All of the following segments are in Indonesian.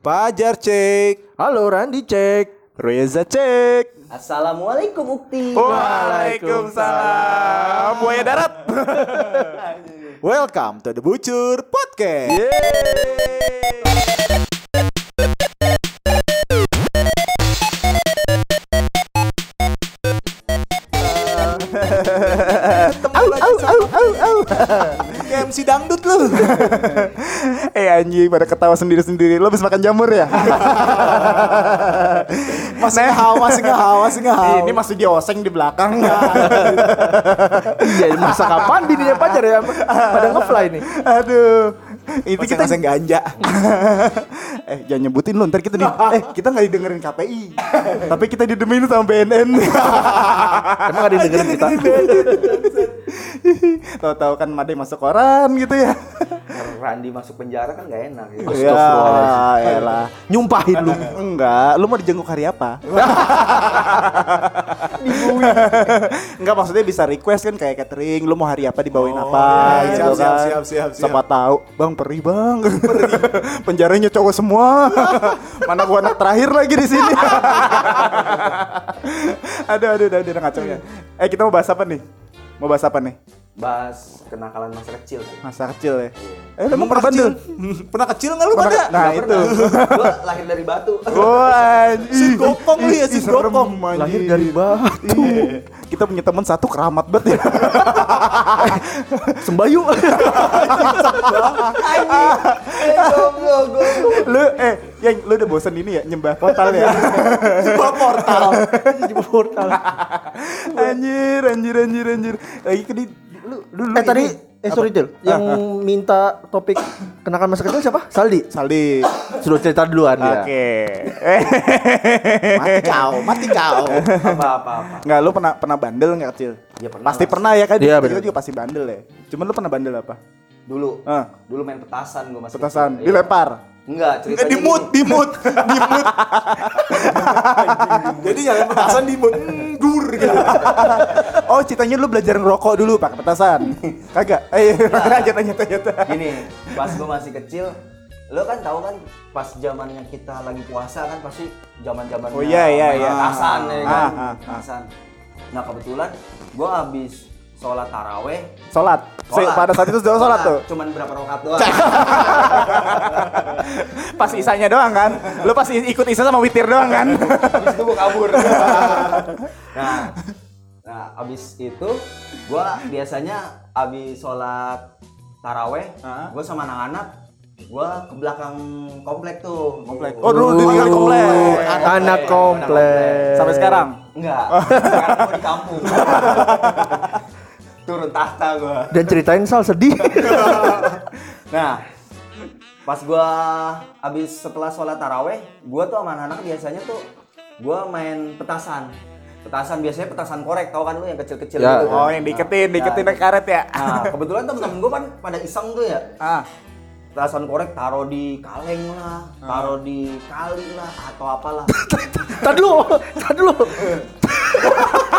Pajar cek, Halo Randi cek. Reza cek. Assalamualaikum Ukti. Waalaikumsalam. Buaya darat. Welcome to the Bucur Podcast. Au, au, au, au, au. Kayak MC dangdut lu. anjing pada ketawa sendiri-sendiri. Lo habis makan jamur ya? masih ngehau, masih ngehau, masih ngehau. Ini masih di oseng di belakang. Iya masa kapan bininya pacar ya? Pada ngefly nih. Aduh. Itu kita masih ganja. eh jangan nyebutin lu ntar kita di eh kita nggak didengerin KPI. Tapi kita didemin sama BNN. Emang ada yang dengerin kita? Tahu-tahu kan Made masuk koran gitu ya. Randi masuk penjara kan gak enak ya. Ya, elah. Nyumpahin lu. Enggak, lu mau dijenguk hari apa? Enggak maksudnya bisa request kan kayak catering, lu mau hari apa dibawain apa iya, gitu siap, kan. siap, siap, siap. Siapa tahu, Bang perih Bang. Penjaranya cowok semua. Mana gua anak terakhir lagi di sini. aduh, aduh, aduh, aduh, ngaco ya. Eh, kita mau bahas apa nih? Mau bahas apa nih? Bahas kenakalan masa kecil kan. Masa kecil ya. Eh, lu mau pernah bandel? Pernah kecil nggak lu Pernah- pada? Nah, itu. Gua lahir dari batu. Wah, Si gopong lu ya, si gopong. Lahir dari batu. Iya. Kita punya teman satu keramat banget ya. Sembayu. Eh, lu eh yang lu udah bosan ini ya nyembah portal ya. Sebuah portal. Jemput portal. anjir, anjir, anjir, anjir. Lagi lu lu lu Eh tadi eh sorry Til, yang minta topik kenakan masa kecil siapa? Saldi. Saldi. Sudah cerita duluan ya. Oke. Mati kau, mati kau. Apa apa apa. Enggak lu pernah pernah bandel enggak kecil? Ya, pernah Pasti pernah ya kan? Iya, bener. juga pasti bandel ya. Cuman lu pernah bandel apa? Dulu. Ah, Dulu main petasan gua masih. petasan, kecil. Iya. dilempar. Enggak, Eh, ceritanya di mood, gini. di mood, di mood. Jadi nyalain petasan di mood. Hmm, dur gitu. Oh, ceritanya lu belajar ngerokok dulu pakai petasan. Kagak. Eh, lanjut lanjut lanjut. Gini, pas gua masih kecil, lo kan tahu kan pas zamannya kita lagi puasa kan pasti zaman-zamannya Oh, iya, iya, iya. petasan ya kan. Ah, ah, ah. Petasan. Nah, kebetulan gua habis sholat taraweh Sholat. Sholat. Pada saat itu sudah sholat tuh. Cuman berapa rakaat doang. Pas isanya doang kan? Lu pas ikut isa sama witir doang kan? Habis itu gua kabur. nah, nah abis itu gua biasanya abis sholat taraweh, gua sama anak-anak gua ke belakang komplek tuh. Komplek. Oh, dulu di di komplek. Anak komplek. Sampai sekarang. Enggak. Sekarang gua di kampung. Turun tahta gua. Dan ceritain Sal sedih. Nah, pas gua abis setelah sholat taraweh, gua tuh sama anak-anak biasanya tuh gua main petasan. Petasan biasanya petasan korek, tau kan lu yang kecil-kecil Ya. gitu. Oh, yang diketin, diketin ke karet ya. Nah, kebetulan temen-temen gua kan pada iseng tuh ya. Ah. Petasan korek taruh di kaleng lah, taruh di kali lah, atau apalah. Tadi dulu, tadi dulu.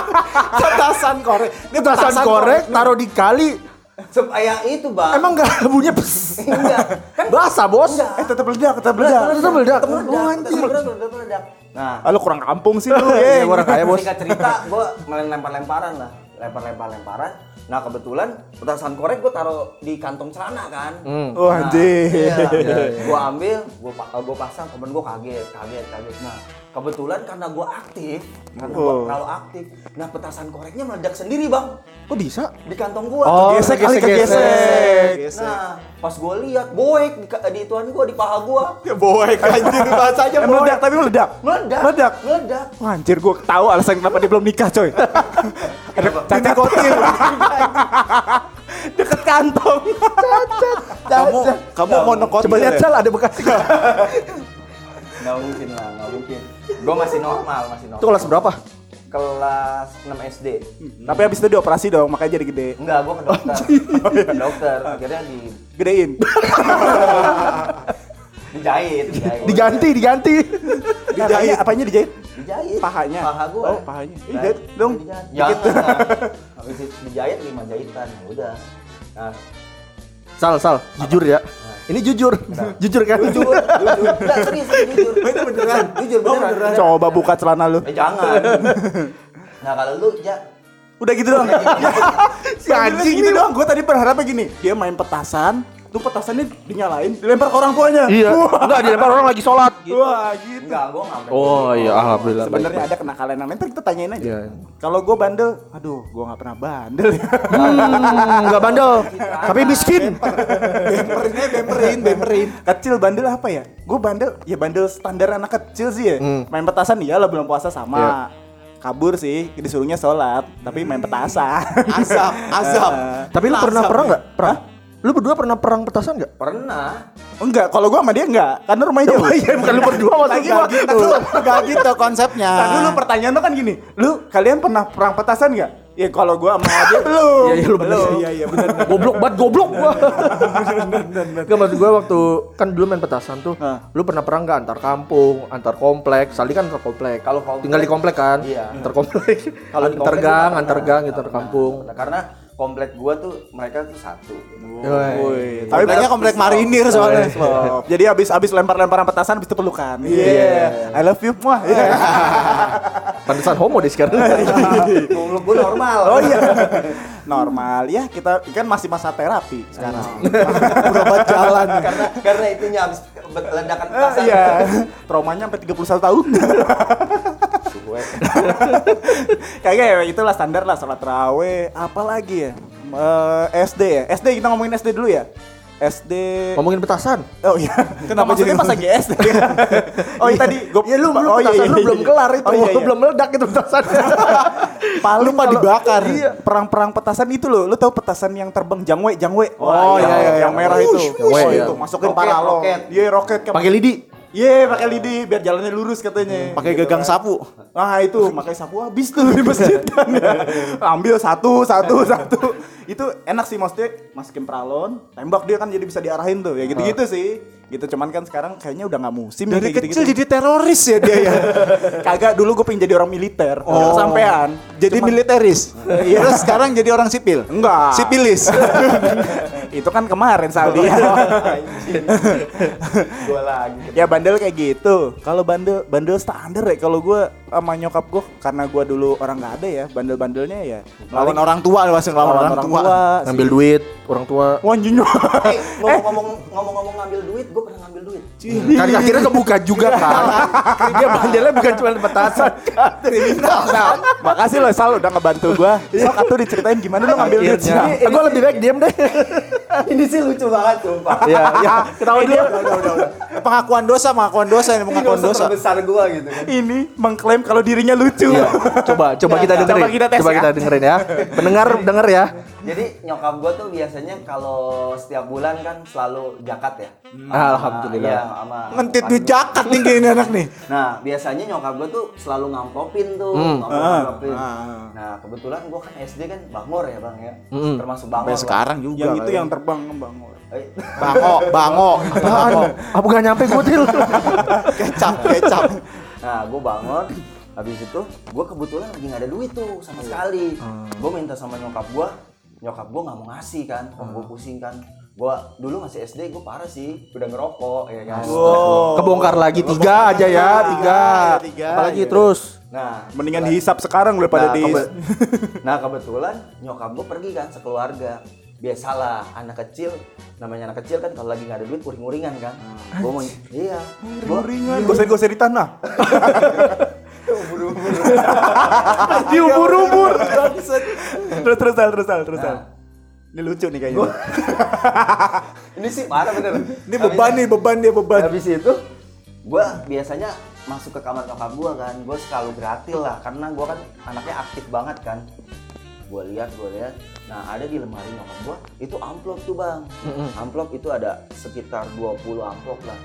Petasan korek. Ini Petasan korek taruh di kali. Supaya itu, Bang. Emang enggak bunyinya pes. enggak? Kan Basah, Bos. Enggak. Eh tetap meledak, tetap meledak. Tetap meledak. Tetep meledak, Oh, anjir. meledak, tetep meledak. Nah, Ah, lu kurang kampung sih lu, Iya, ya. orang kaya, Bos. Singkat cerita, gue main lempar-lemparan lah, lempar-lempar-lemparan. Nah kebetulan petasan korek gue taruh di kantong celana kan. Hmm. Oh, anjir. Iya, gue ambil, gue gue pasang, temen gue kaget, kaget, kaget. Nah kebetulan karena gue aktif, karena gue Oh. terlalu aktif. Nah petasan koreknya meledak sendiri bang Kok bisa? di kantong gue. Oh, Gesek kali kegesek. Nah pas gue lihat, boek di, di tuan gue di paha gue. Ya boy, anjir bahasanya boy. meledak tapi meledak. Meledak. Meledak. Meledak. Wah, anjir gua tahu alasan kenapa dia belum nikah, coy. Ada cacat kotil. Deket kantong. Kamu kamu monokotil. Coba lihat ya? Sal ada bekas. Nggak mungkin lah, nggak mungkin. Gue masih normal, masih normal. Itu kelas berapa? kelas 6 SD. Tapi habis itu dioperasi dong, makanya jadi gede. Enggak, gua ke dokter. ke dokter, akhirnya di Gedein. dijahit, dijahit. Diganti, diganti. Dijahit. Apanya dijahit? dijahit. Pahanya. Paha gua. Oh, pahanya. Ih, jahit dong. Dijahit. Jangan. Habis itu dijahit 5 jahitan. Ya udah. Nah, Sal, Sal, jujur ya. Nah, Ini jujur. Jujur kan? jujur jujur nggak serius jujur itu beneran? jujur Oh, beneran, beneran. Coba buka celana lu. eh jangan nah kalau lu ya Udah gitu doang. si anjing gitu doang. Gue tadi berharapnya gini, dia main petasan, tuh petasannya dinyalain, dilempar ke orang tuanya. Iya. Enggak dilempar orang lagi sholat. Wah, gitu. enggak gua nggak Oh iya, alhamdulillah. Sebenarnya ada kenakalan yang lain, ntar kita tanyain aja. Iya. Kalau gue bandel, aduh, gue nggak pernah bandel. Hmm, enggak bandel. Tapi miskin. Bemperinnya bemperin, bemperin. kecil bandel apa ya? Gue bandel, ya bandel standar anak kecil sih ya. Hmm. Main petasan iyalah belum puasa sama. Iya. Kabur sih, disuruhnya sholat, tapi main petasan. Azab, azab. Tapi lu pernah Azab. perang enggak? Lu berdua pernah perang petasan enggak? pernah Enggak, kalau gue sama dia enggak, karena rumahnya jauh. Oh iya, bukan lu berdua maksud Lagi gua. gak gitu. Gak gitu konsepnya. Nah, dulu pertanyaan tuh kan gini, lu kalian pernah perang petasan nggak? Ya kalau gua sama dia belum. Iya, iya lu bener. Iya, iya benar. Goblok banget goblok gua. Enggak maksud gua waktu kan dulu main petasan tuh. Lu pernah perang enggak antar kampung, antar komplek? Saldi kan antar komplek. Kalau tinggal di komplek kan? Iya. Antar komplek. Kalau antar gang, nggak antar gang gitu, antar kampung. Nah, karena komplek gua tuh mereka tuh satu Woi, Tapi banyak komplek marinir soalnya. Jadi abis abis lempar-lemparan petasan abis itu pelukan. Iya. I love you. Wah. Iya. Pantesan homo deh sekarang. Goblok gua normal Oh iya. Normal ya kita kan masih masa terapi sekarang. Berobat jalan. karena karena itunya habis ledakan Ah, petasan iya. Traumanya sampai 31 tahun. Kayaknya ya itulah standar lah sholat raweh. Apalagi ya? Eh, SD ya. SD kita ngomongin SD dulu ya. SD Ngomongin petasan. Oh iya, kenapa jadi jadi pas lagi SD? oh iya tadi gue Ya lu belum petasan lu belum kelar itu. Oh, iya, iya. Belum meledak itu petasan. Paling Lupa dibakar. Iya, perang-perang petasan itu loh. Lu tahu petasan yang terbang jangwe, jangwe. Oh, iya, iya, yang iya. merah itu. Jangwe, oh, iya. itu masukin Roket, paralon. roket. Iya, roket. Pakai lidi. Iya, pakai lidi biar jalannya lurus katanya. Pakai Gitu gagang kan. sapu. Nah itu pakai sapu habis tuh di masjid kan. Ambil satu, satu, satu. Itu enak sih maksudnya masukin paralon, tembak dia kan jadi bisa diarahin tuh. Ya gitu-gitu sih. Gitu cuman kan sekarang kayaknya udah nggak musim ya Dari kayak kecil gitu-gitu. jadi teroris ya dia ya. Kagak dulu gue pengen jadi orang militer. Oh. Sampean. Jadi Cuman- militeris. Iya. Terus sekarang jadi orang sipil. Enggak. Sipilis. itu kan kemarin Saldi. gua lagi ya bandel kayak gitu. Kalau bandel bandel standar ya kalau gue sama nyokap gue karena gue dulu orang nggak ada ya bandel-bandelnya ya Lawan orang tua langsung lawan lawan orang, tua. Ngambil duit orang tua. Wah anjing. eh ngomong-ngomong ngomong-ngomong ngambil duit gua pernah ngambil duit Kan akhirnya kebuka juga kan. Dia bandelnya bukan cuma petasan kan. Nah, makasih loh Sal udah ngebantu gua. Sok atuh diceritain gimana lu ngambil duit. Akhirnya. Gue lebih baik diem deh. ini sih lucu banget sumpah Iya, iya. Ketawa dulu. Pengakuan dosa, pengakuan dosa ini pengakuan Ini dosa. besar gua gitu kan Ini mengklaim kalau dirinya lucu. Coba, coba kita Coba dengerin. kita tes Coba ya. kita dengerin ya. Pendengar denger ya. Jadi nyokap gua tuh biasanya kalau setiap bulan kan selalu jakat ya. Alhamdulillah. Iya, sama. Ngentit duit jakat nih kayak ini anak nih. Nah, biasanya nyokap gua tuh selalu ngamplopin tuh, Hmm. ngamplopin. Ah. Nah, kebetulan gua kan SD kan Bangor ya, Bang ya. Hmm. Termasuk Bangor. Sampai Bang. sekarang juga. Yang itu kali. yang terbang bang. Eh, bango, bango, bango. Apa gak nyampe gue til? Kecap, kecap. Nah, gue bangun, habis itu gue kebetulan lagi nggak ada duit tuh sama sekali. Gue minta sama nyokap gue, nyokap gue nggak mau ngasih kan, om gue pusing kan. Gue dulu masih SD, gue parah sih, udah ngerokok ya kan. Kebongkar lagi tiga aja ya, tiga. tiga. Apalagi terus. Nah, Mendingan dihisap sekarang daripada nah, di. kebe- nah kebetulan nyokap gue pergi kan sekeluarga. Biasalah anak kecil, namanya anak kecil kan kalau lagi nggak ada duit uring-uringan kan. Gue mau, iya. Gua- Ringan. Gosir-gosir di tanah. Diubur-ubur. terus terus Sal, terus Sal, terus Sal. Nah. Ini lucu nih kayaknya. Ini sih parah bener. Ini beban nih, beban dia beban. Habis itu gue biasanya masuk ke kamar nyokap gue kan, gue selalu gratil lah karena gue kan anaknya aktif banget kan. Gue lihat, gue lihat. Nah ada di lemari nyokap gue itu amplop tuh bang. Amplop itu ada sekitar 20 amplop lah.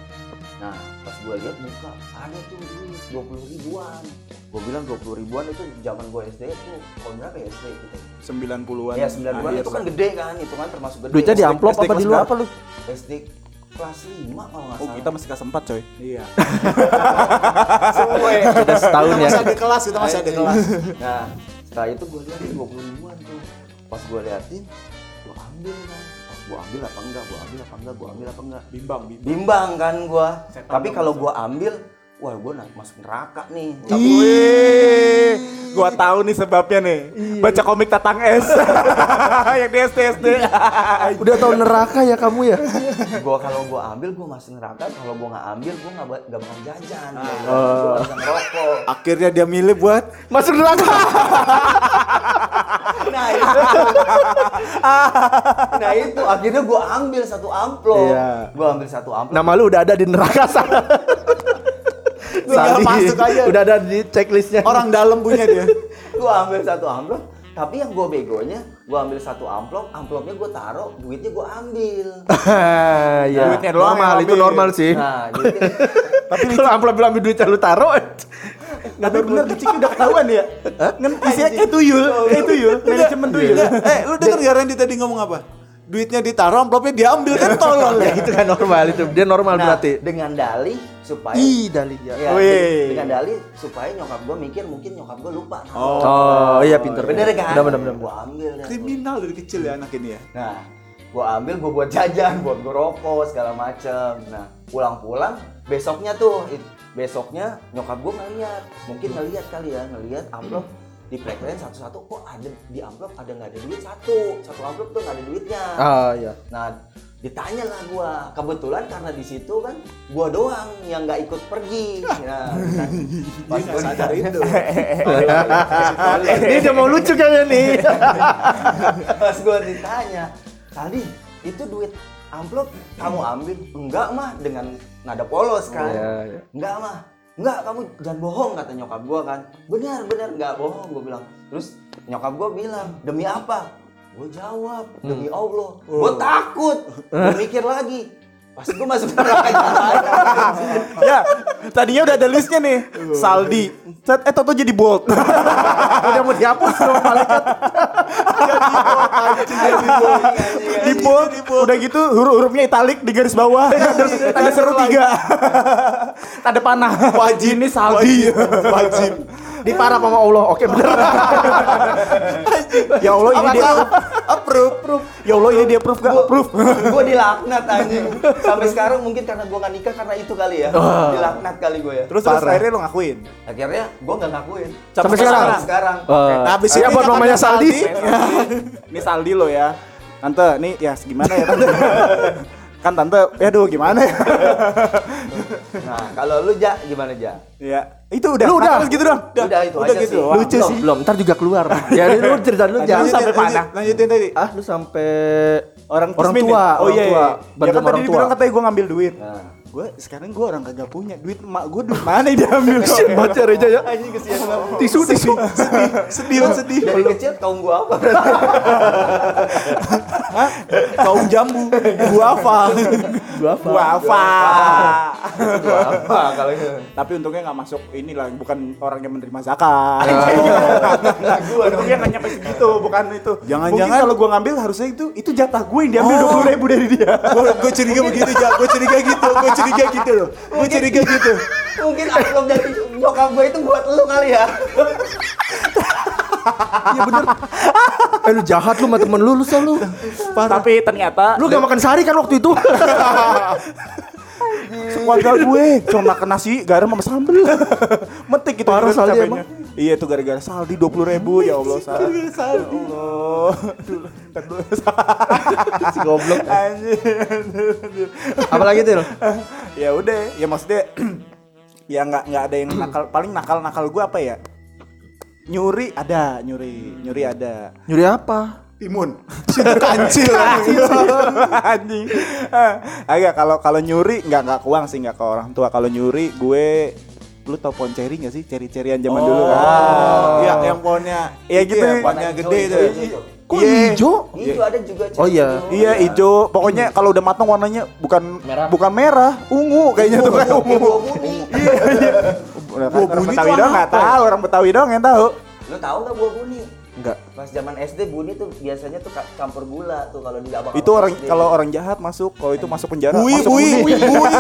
Nah pas gue lihat buka ada tuh duit 20 ribuan. Gue bilang 20 ribuan itu zaman gue SD itu tahun berapa ya SD gitu. 90-an. Ya 90-an itu kan gede kan, itu kan termasuk gede. Duitnya di amplop apa di luar? berapa lu? SD kelas 5 kalau nggak Oh, salah. kita masih kelas 4 coy. Iya. Sudah setahun ya. Masih ada kelas, kita masih ada kelas. Nah, setelah itu gue liatin 20 ribuan tuh. Pas gue liatin, gue ambil kan. Gua ambil apa enggak gua ambil apa enggak gua ambil apa enggak Bimbang, bimbang. bimbang kan gua Setan tapi kalau gua ambil wah gua naik masuk neraka nih Wih, gua tahu nih sebabnya nih. Baca komik Tatang S. yang di SD SD. Udah tahu neraka ya kamu ya? gua kalau gua ambil gua masuk neraka kalau gua nggak ambil gua nggak nggak bakal jajan Ah. ngerokok Akhirnya dia milih buat Masuk neraka. nah itu nah itu akhirnya gua ambil satu amplop Iya. gua ambil satu amplop Nama lu udah ada di neraka sana. Tinggal masuk aja. Udah ada di checklistnya. orang dalam punya dia. gua ambil satu amplop tapi yang gua begonya gua ambil satu amplop amplopnya gua taruh duitnya gua ambil ya. Duitnya doang normal yang itu normal sih. nah duitnya Tapi kalau amplop ambil duitnya lu taruh. Tapi bener Ciki udah ketahuan ya. Ngen isinya kayak tuyul, kayak tuyul, manajemen tuyul. eh, lu denger gak Randy tadi ngomong apa? Duitnya ditaruh, amplopnya diambil kan tolol ya ya. itu kan normal itu. Dia normal nah, berarti. dengan dalih supaya Ih, Dali ya. Ya, dengan dalih supaya nyokap gua mikir mungkin nyokap gua lupa. Oh. Oh, iya pinter. bener kan? Bener bener bener. Gua ambil dah. Kriminal dari kecil ya anak ini ya. Nah, gua ambil gua buat jajan, buat gua rokok segala macem. Nah, pulang-pulang besoknya tuh besoknya nyokap gua ngeliat, mungkin ngeliat kali ya, ngeliat amplop di plek satu-satu kok ada di amplop ada nggak ada duit satu satu amplop tuh nggak ada duitnya Ah, iya. Nah, ditanya lah gua. Kebetulan karena di situ kan gua doang yang nggak ikut pergi. Nah, nah, pas gua sadar ditanya, itu. Ini udah mau lucu kayaknya nih. pas gua ditanya, "Tadi itu duit amplop kamu ambil?" "Enggak, mah." Dengan nada polos kan. Iya, iya. "Enggak, mah." "Enggak, kamu jangan bohong," kata nyokap gua kan. "Benar, benar, enggak bohong," gua bilang. Terus nyokap gua bilang, "Demi apa?" Gua jawab, "Demi Allah." Gua takut. Gua mikir lagi. Pas gua masuk neraka ya, tadinya udah ada listnya nih. Saldi. Set, eh toto jadi bold. Udah mau dihapus sama malaikat. di bold, udah gitu huruf-hurufnya italik di garis bawah. Terus tanda seru tiga. Tanda panah. Wajib ini Saldi. Wajib. Diparah sama Allah. Oke bener. ya Allah ini dia Approve. Ya Allah ini dia proof gak? Proof. gue dilaknat anjing sampai sekarang mungkin karena gue gak nikah karena itu kali ya dilaknat kali gue ya Terus terus akhirnya lo ngakuin. akhirnya gue gak ngakuin Sampai sekarang? sekarang Uh, Habis ya ini buat mamanya Saldi. Ini Saldi lo ya. Tante, nih ya gimana ya tante? kan tante, ya aduh gimana ya? nah kalau lu ja gimana ja ya, itu udah. Lu udah? Terus gitu dong. Udah, itu udah aja gitu. sih. Lucu belum, sih. Belum, ntar juga keluar. ya lu cerita lu jangan lanjut. sampai panah. Lanjutin tadi. Ah, lu sampai Orang orang tua, ya? Oh orang iya. tua. iya. Ya Bantuan kan tadi orang tua. dibilang katanya gue ngambil duit. Nah. Gue sekarang gue orang kagak punya duit emak gue duit mana yang diambil? Kasian banget ya Reja ya. Anjing kesian banget. Tisu, tisu. Sedih banget sedih. dari kecil kaum gua apa Kaum jambu. Gua apa? Gua apa kalau itu Tapi untungnya nggak masuk inilah, bukan orang yang menerima zakat. gua dong Untungnya nggak nyampe segitu, bukan itu. Jangan-jangan- Mungkin kalau gue ngambil harusnya itu itu jatah gue yang diambil dua ribu dari dia. Gue curiga begitu. Gue curiga gitu. Gue curiga gitu loh. Gue curiga gitu. mungkin amplop dari nyokap gue itu buat lu kali ya Iya bener. Eh lu jahat lu sama temen lu, lu selalu. Tapi ternyata Lu gak makan sehari kan waktu itu? keluarga gue cuma makan nasi garam sama sambel metik gitu Parah juga Saldi capeknya. Iya itu gara-gara saldi dua puluh ribu ya allah Sal. ya allah Dulu, ntar dulu si goblok. anjir. Apalagi tuh? ya udah ya maksudnya ya nggak nggak ada yang nakal paling nakal nakal gue apa ya nyuri ada nyuri nyuri ada Nyuri apa? timun Situ kancil. anjing Ah, agak kalau kalau nyuri nggak nggak ke uang sih nggak ke orang tua kalau nyuri gue lu tau pohon ceri nggak sih ceri-cerian zaman dulu kan Iya, yang pohonnya. Iya itu gitu ya, ya. pohonnya gede hijau, itu. hijau, hijau. Kok Iya. hijau? itu ada juga Oh, iya. Iya hijau, pokoknya kalau udah matang warnanya bukan Merah. bukan merah, ungu kayaknya tuh kayak ungu. Iya iya. Buah orang buni Betawi doang nggak apa ya? tahu, orang Betawi doang yang tahu. lu tahu nggak buah buni Enggak. pas zaman SD buni tuh biasanya tuh campur gula tuh kalau di abang Itu orang kalau orang jahat masuk, kalau itu masuk penjara. Bui, masuk bui, bui. bui.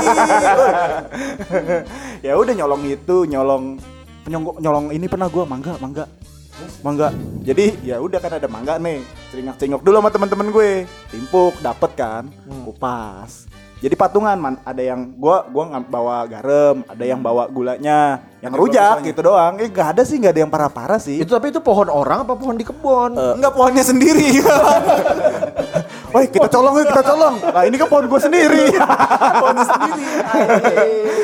ya udah nyolong itu, nyolong penyonggok nyolong ini pernah gua mangga, mangga. Mangga. Jadi ya udah kan ada mangga nih. Seringak cengok dulu sama teman-teman gue. Timpuk, dapet kan. Hmm. Kupas. Jadi patungan man, ada yang gua gua nggak bawa garam, ada yang bawa gulanya, yang rujak gitu doang. Eh nggak ada sih, nggak ada yang parah-parah sih. Itu tapi itu pohon orang apa pohon di kebun? Enggak pohonnya sendiri. Woi, kita colong kita colong. Nah, ini kan pohon gue sendiri. Pohon sendiri.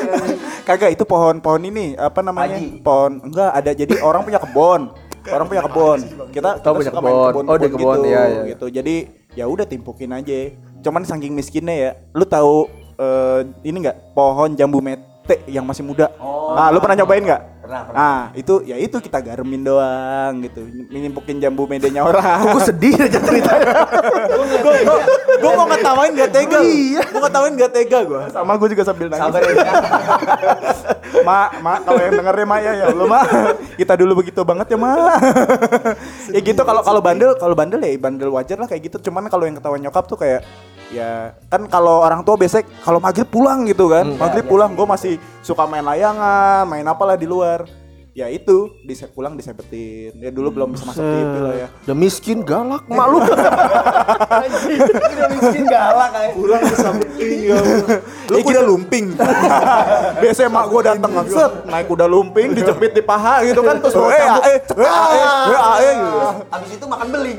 Kagak, itu pohon-pohon ini apa namanya? Haji. Pohon enggak ada. Jadi orang punya kebun. Orang punya kebun. Kita, kita punya kebun. Oh, di kebun, gitu, iya, iya. gitu. Jadi ya udah timpukin aja. Cuman saking miskinnya ya. Lu tahu eh, ini enggak? Pohon jambu mete yang masih muda. Oh. nah, lu pernah nyobain nggak? Pernah, pernah. Nah, itu ya itu kita garemin doang gitu. Nimpukin jambu medenya orang. Gue sedih aja ceritanya. gue mau ngetawain gak tega. Iya. Mau ngetawain gak tega gue. Sama gue juga sambil nangis. Sabar ya. Mak, mak kalau yang dengerin mak ya ya mak. Kita dulu begitu banget ya mak. ya gitu kalau kalau bandel kalau bandel ya bandel wajar lah kayak gitu. Cuman kalau yang ketahuan nyokap tuh kayak ya kan kalau orang tua biasanya kalau maghrib pulang gitu kan. maghrib pulang gue masih suka main layangan, main apalah di luar. Ya itu, di pulang disepetin. Ya dulu belum bisa masuk TV lah ya. Udah miskin galak malu. Udah miskin galak kayak. Pulang bisa beting ya. Lu Ya, kuda lumping. Biasanya mak gue dateng set naik kuda lumping dijepit di paha gitu kan terus gue eh eh eh eh eh gitu. Habis itu makan beling.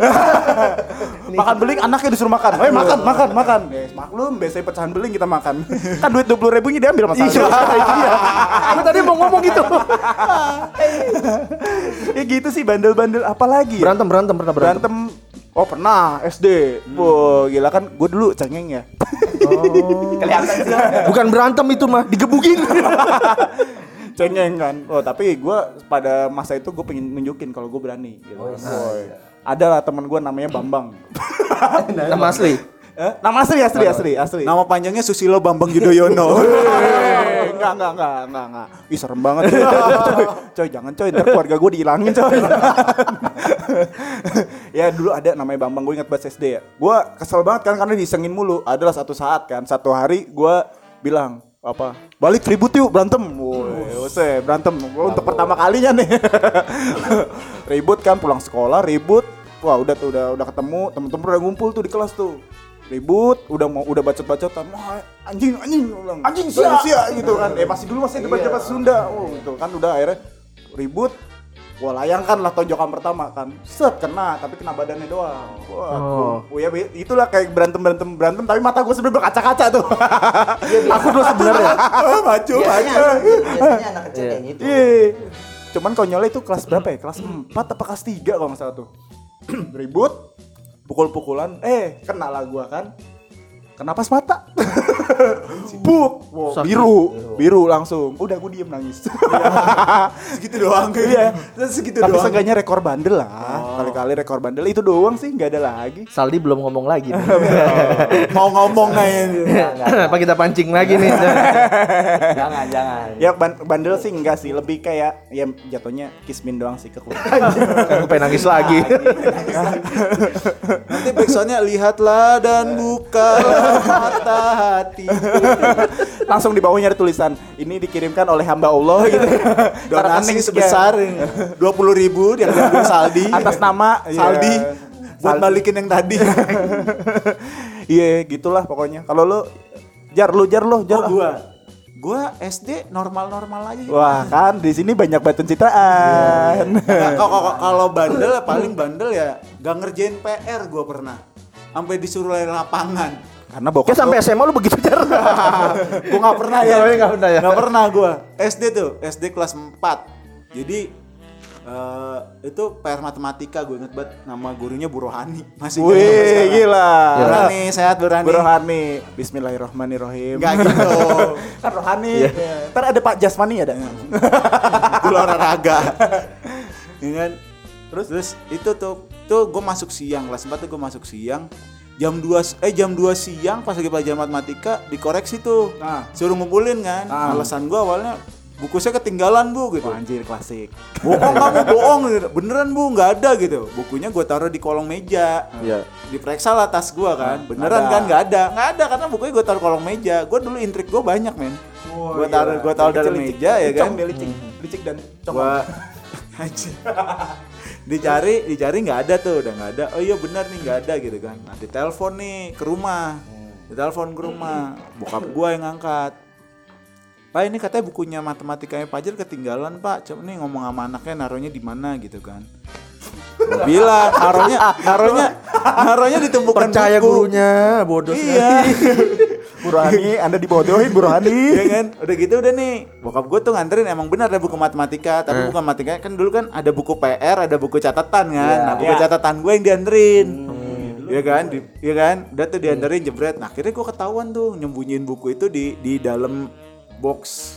makan beling anaknya disuruh makan. Eh makan makan makan. Eh, maklum biasanya pecahan beling kita makan. kan duit dua puluh ribunya diambil mas Iya. Aku tadi mau ngomong gitu. ya gitu sih bandel-bandel apa lagi ya? Berantem berantem pernah berantem. berantem oh pernah SD Wah gila kan gue dulu cengeng ya Kelihatan sih. Bukan berantem itu mah digebukin. cengeng kan oh tapi gue pada masa itu gue pengen nunjukin kalau gue berani gitu. Woy. ada lah teman gue namanya Bambang Nama asli. Eh, nama asli asli asli asli Nama panjangnya Susilo Bambang Yudhoyono. Enggak, enggak, enggak, enggak, enggak. Ih, serem banget. coy, coy, jangan coy, ntar keluarga gue dihilangin coy. ya dulu ada namanya Bambang, gue ingat bahasa SD ya. Gue kesel banget kan karena disengin mulu. Adalah satu saat kan, satu hari gue bilang, apa balik ribut yuk berantem woi berantem Gua untuk pertama kalinya nih ribut kan pulang sekolah ribut wah udah tuh udah udah ketemu temen-temen udah ngumpul tuh di kelas tuh ribut udah mau udah bacot-bacotan wah anjing anjing Gua bilang, Anjing sia." sia gitu kan. Eh masih dulu masih ada baca bahasa Sunda. Oh gitu kan udah akhirnya ribut. Wah layangkan lah tonjokan pertama kan. Set kena tapi kena badannya doang. Wah Oh. oh. ya itulah kayak berantem berantem berantem Tapi mata gue sebenernya berkaca-kaca tuh. Aku dulu sebenarnya. Maju maju biasanya anak kecil kayak gitu. Iya. Cuman konyolnya itu kelas berapa ya? Kelas 4 apa kelas 3 kalau nggak salah tuh. Ribut Pukul-pukulan Eh kena lah gua kan. Kena pas mata Buk Wow, biru Biru langsung Udah gue diem nangis Segitu doang. Iya Segitu Tapi doang. seenggaknya rekor bandel lah Kali-kali rekor bandel Itu doang sih nggak ada lagi Saldi belum ngomong lagi. nih. Mau ngomong enggak. Apa kita pancing lagi nih? Jangan, jangan. Ya ban- bandel sih enggak sih Lebih kayak Ya jatuhnya kismin doang sih ke keluarga Aku pengen nangis lagi. Nanti backsoundnya lihatlah dan bukalah mata hati. Langsung di bawahnya ada tulisan Ini dikirimkan oleh hamba Allah gitu Donasi Karena sebesar dua puluh ribu yang diambil Saldi. atas nama Saldi Iya. buat Saldi. balikin yang tadi. Iya gitulah pokoknya. Kalau lu jar lu jar lu jar. Oh gua, gua SD normal-normal aja. Wah kan di sini banyak batu citraan. Nah, kalau kalau- kalau bandel ya paling bandel ya gak ngerjain PR gua pernah. Sampai disuruh lari lapangan. Karena bokap sampai SMA lu begitu gua nggak pernah ya. Oh, nggak pernah ya? Nggak pernah gua. SD tuh, SD kelas 4. Jadi eh, itu PR matematika gue inget banget nama gurunya Bu Rohani. Masih Wih gila. Bu Rohani, sehat Bu Rohani. Bu Rohani. Bismillahirrahmanirrahim. Enggak gitu. kan Rohani. Ya. Ntar ada Pak Jasmani ada. Guru olahraga. Ya kan? Terus terus itu tuh tuh gue masuk siang kelas 4 tuh gue masuk siang jam 2 eh jam 2 siang pas lagi pelajaran matematika dikoreksi tuh. Nah. suruh ngumpulin kan. Ah. alasan gue awalnya buku saya ketinggalan bu gitu. Wah, anjir klasik. bohong kamu bohong gitu. beneran bu? Nggak ada gitu. Bukunya gue taruh di kolong meja. Iya. diperiksa lah tas gue kan. Beneran ada. kan? nggak ada. Nggak ada karena bukunya gue taruh kolong meja. Gue dulu intrik gue banyak men. Gue taruh gue taruh dalam meja ya kan? Licik, licik dan gua anjir dicari dicari nggak ada tuh udah nggak ada. Oh iya benar nih nggak ada gitu kan. Nah ditelepon nih ke rumah. Ditelepon ke rumah. Bokap gua yang ngangkat. Pak ini katanya bukunya matematikanya Fajar ketinggalan pak. Coba nih ngomong sama anaknya naruhnya di mana gitu kan. Bilang naruhnya naruhnya naruhnya di tumpukan Percaya buku. gurunya, bodoh iya Bu Rohani, Anda dibodohin Bu Rohani. Iya kan? Udah gitu udah nih. Bokap gue tuh nganterin emang benar ada buku matematika, tapi bukan matematika kan dulu kan ada buku PR, ada buku catatan kan. Nah, buku Iya. catatan gue yang dianterin. Iya kan? Di- Iya kan? Udah tuh dianterin jebret. Nah, akhirnya gue ketahuan tuh nyembunyiin buku itu di di dalam box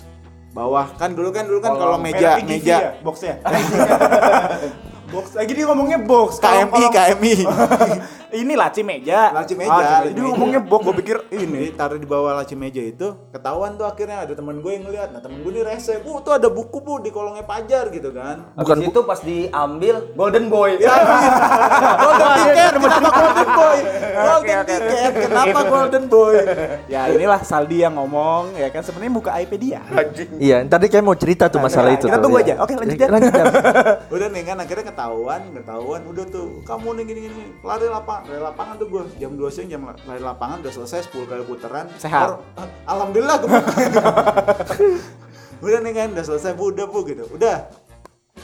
bawah kan dulu kan dulu kan kalau meja Merek PGV meja ya, boxnya. box lagi dia ngomongnya box. Kalau- KMI kalau- KMI Ini laci meja. Laci meja, Ah, laci jadi meja. ngomongnya box, gue pikir ini. ini taruh di bawah laci meja itu ketahuan tuh akhirnya ada teman gue yang ngeliat nah temen gue nih rese bu tuh ada buku bu di kolongnya pajar gitu kan Bukan itu pas diambil Golden Boy. Ya, golden ticket, kenapa golden boy? Golden ticket, kenapa golden boy? Ya inilah Saldi yang ngomong ya kan sebenarnya buka iPedia. Iya, tadi kayak mau cerita tuh masalah itu. kita tunggu Iya. aja. Oke, lanjut ya. Lanjut. Udah nih kan akhirnya ketahuan, ketahuan, udah tuh kamu nih gini gini, lari lapangan, lari lapangan tuh gue jam 2 siang jam la- lari lapangan udah selesai 10 kali putaran. Sehat. Baru- Alhamdulillah gue. udah nih kan udah selesai bu, udah bu gitu, udah.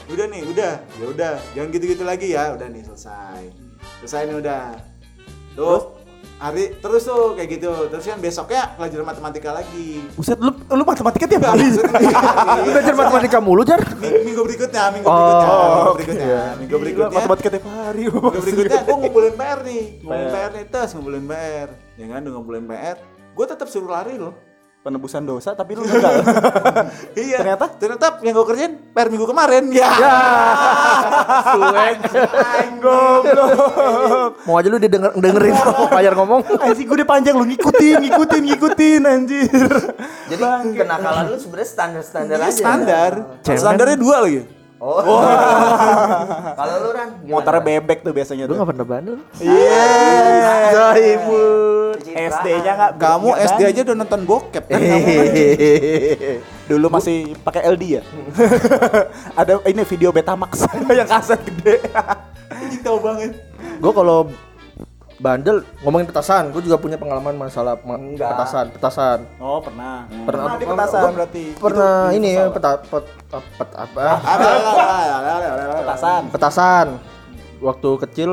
Udah nih, udah. Ya udah, jangan gitu-gitu lagi ya. Udah nih selesai. Selesai nih udah. Tuh, hari terus tuh kayak gitu. Terus kan besoknya pelajaran matematika lagi. Buset lu lu matematika tiap hari. Lu belajar matematika mulu, Jar? Ming- minggu berikutnya, minggu Oh, berikutnya, minggu oke. berikutnya, minggu Gila, berikutnya, matematika tiap hari. minggu berikutnya, gue ngumpulin PR nih, ngumpulin PR. Nih, tes ngumpulin PR, ya kan, ngumpulin PR, gue tetap suruh lari loh. Penebusan dosa tapi lu gagal. Iya. Ternyata? ternyata yang gue kerjain PR minggu kemarin, ya. Goblok. Mau aja lu didenger dengerin apa Fajar ngomong. Anjing gue udah panjang lu ngikutin, ngikutin, ngikutin anjir. Jadi kenakalan lu sebenarnya standar-standar aja. Standar, Cemen. standarnya dua lagi. Oh. Kalau lu Ran? Motornya bebek tuh biasanya Lu tuh. gak pernah bandel? Iya. Citraan. Enggak Kamu SD aja udah nonton bokep kan? Dulu masih pakai LD ya. Ada ini video Betamax yang kaset gede. Tahu banget. Gue kalau bandel ngomongin petasan, gue juga punya pengalaman masalah ma- Enggak. petasan, petasan. Oh, pernah. Pernah- di petasan gua berarti. Pernah Itu- ini itu ya peta, pet, pet, apa? petasan. Petasan. Waktu kecil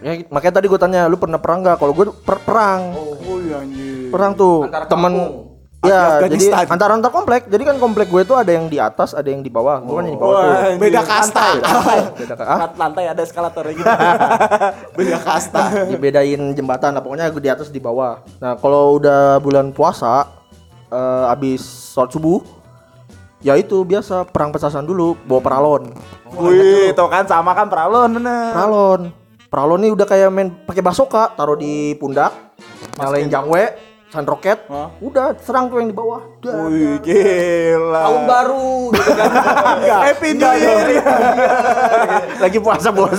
ya, makanya tadi gue tanya lu pernah perang nggak? Kalau gue per perang, Oh iya anjir. perang tuh Antar temen kampung. Ya, jadi antar antar komplek. Jadi kan komplek gue tuh ada yang di atas, ada yang di bawah. Gue kan yang di bawah tuh. Beda kasta. Beda ah, Lat- lantai ada eskalatornya gitu. Beda kasta. dibedain jembatan. Nah, pokoknya gue di atas di bawah. Nah, kalau udah bulan puasa, eh, abis sholat subuh, ya itu biasa perang petasan dulu, bawa peralon. Wih, tuh kan sama kan Pralon bener. Peralon. Peralon nih udah kayak main pakai basoka, taruh di pundak, nyalain jangwe, sun roket, Hah? udah serang tuh yang di bawah. Udah. Wih, gila. Tahun baru gitu kan. Happy New Year. Lagi puasa bos.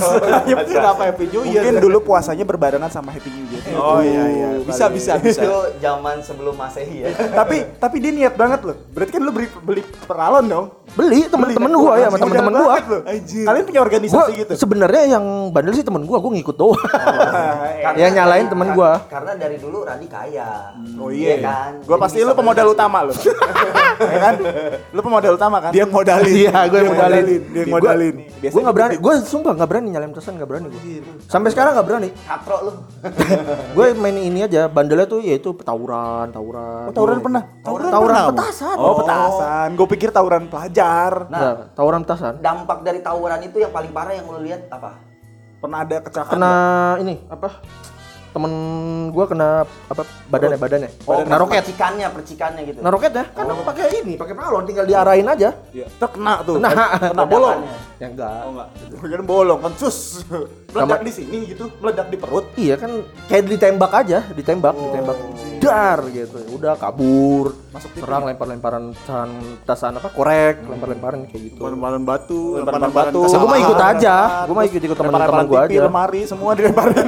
Kenapa Happy New Year? Mungkin dulu puasanya berbarengan sama Happy New Year. Oh iya iya, bisa bisa bisa. Itu zaman sebelum Masehi ya. tapi tapi dia niat banget loh. Berarti kan lu beli beli peralon dong. Beli temen-temen gua ya, sama temen-temen gua. Kalian punya Gua organisasi gitu. sebenarnya yang bandel sih temen gua, gua ngikut doang. Karena- Ya, nyalain temen gua. Karena dari dulu Rani kaya. Oh iya kan. Gua pasti lu pemodal utama lu. ya kan? Lu pemodal utama kan? Dia yang modalin. Iya, gua yang Dia modalin. Dia yang modalin. Gue nggak berani, gue sumpah nggak berani nyalain petasan nggak berani gue. Sampai sekarang nggak berani. Katro lu. gue main ini aja, bandelnya tuh yaitu tawuran, tawuran. Oh, tawuran pernah? Tawuran, Tawuran petasan. Oh, petasan. Gue pikir tawuran pelajar. Nah, tawuran petasan. Dampak dari tawuran itu yang paling parah yang lu lihat apa? Pernah ada kecelakaan. Kena ini apa? Temen gue kena apa? Badannya, badannya. Oh, kena roket. Percikannya, percikannya gitu. Nah roket ya, kan pakai ini, pakai balon, tinggal diarahin aja. Iya. Tuh kena tuh. Kena. Kena bolong. Ya enggak. Oh enggak. Kira bolong kan sus. Meledak Sama- di sini gitu, meledak di perut. Iya kan kayak ditembak aja, ditembak, ditembak. Dar gitu. Udah kabur. Masuk. Serang lempar-lemparan petasan, petasan apa? Korek, lempar-lemparan kayak gitu. Lemparan batu, Lemparan lemparan batu. Gue mah ikut aja, gue mah ikut ikut teman-teman gue TV, aja. lemari semua dilemparin.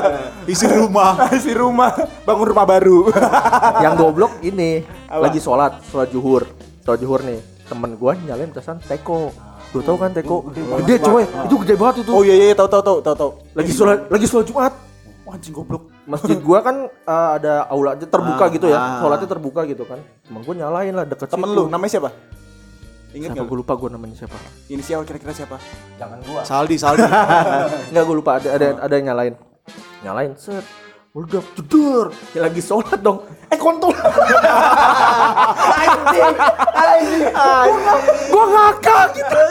Isi rumah. Isi rumah, bangun rumah baru. Yang goblok ini Apa? lagi sholat, sholat juhur, sholat juhur nih. Temen gue nyalain petasan teko. Lu tahu kan teko? Gede coy, itu gede banget itu. Oh iya iya tahu tahu tahu tahu tahu. lagi sholat lagi sholat Jumat. Wah, anjing goblok. Masjid gua kan eh, ada aula aja terbuka Ah, gitu ya. ah. Sholatnya terbuka gitu kan. Temen gua nyalain lah deket Temen situ. lu namanya siapa? Ingat Siapa nggak? gue lupa gue namanya siapa. Inisial kira-kira siapa? Jangan gua. Saldi, Saldi. Enggak gue lupa ada ada ada yang nyalain. Nyalain set. Meledak jeder. Ya lagi sholat dong. Eh kontol. anjing. Anjing. Gua ngakak gitu.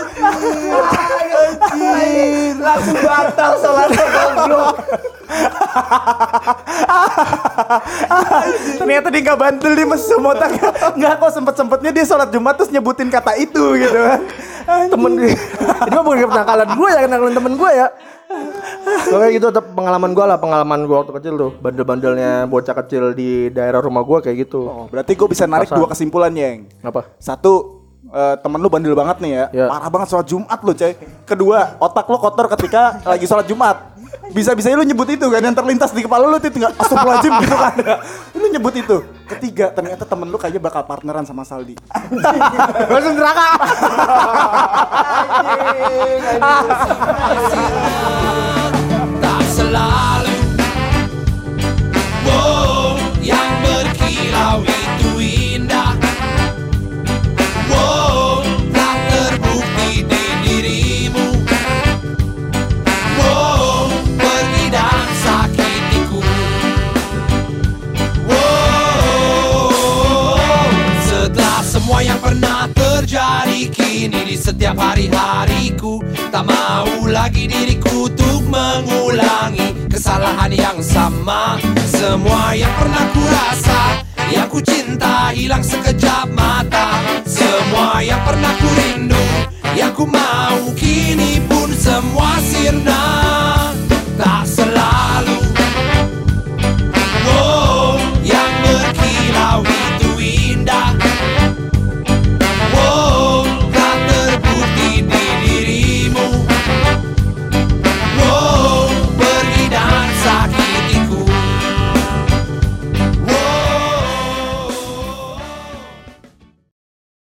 Langsung batal sholatnya goblok. Ternyata dia nggak bantul dia mesum otak. Nggak kok sempet sempetnya dia sholat Jumat terus nyebutin kata itu gitu kan. temen gue ini mah bukan kenakalan gue ya kenakalan temen gue ya Oke gitu tetap pengalaman gue lah pengalaman gue waktu kecil tuh bandel-bandelnya bocah kecil di daerah rumah gue kayak gitu Oh, berarti gue bisa narik Pasar. dua kesimpulan yang apa Satu, eh, temen lu bandel banget nih ya. Ya. Parah banget sholat Jumat lu, coy. Kedua, otak lu kotor ketika lagi sholat Jumat. Bisa-bisa lu nyebut itu kan yang terlintas di kepala lu itu tinggal astagfirullahaladzim gitu kan. Lu nyebut itu. Ketiga, ternyata temen lu kayaknya bakal partneran sama Saldi. langsung neraka berkilau itu indah. Wow, tak terbukti di dirimu. Wow, pergi dan sakitiku. Wow, setelah semua yang pernah terjadi kini di setiap hari-hariku Tak mau lagi diriku untuk mengulangi kesalahan yang sama. Semua yang pernah ku rasa yang ku cinta hilang sekejap mata. Semua yang pernah ku rindu Yang ku mau kini pun semua sirna. Tak selalu Oh yang berkilau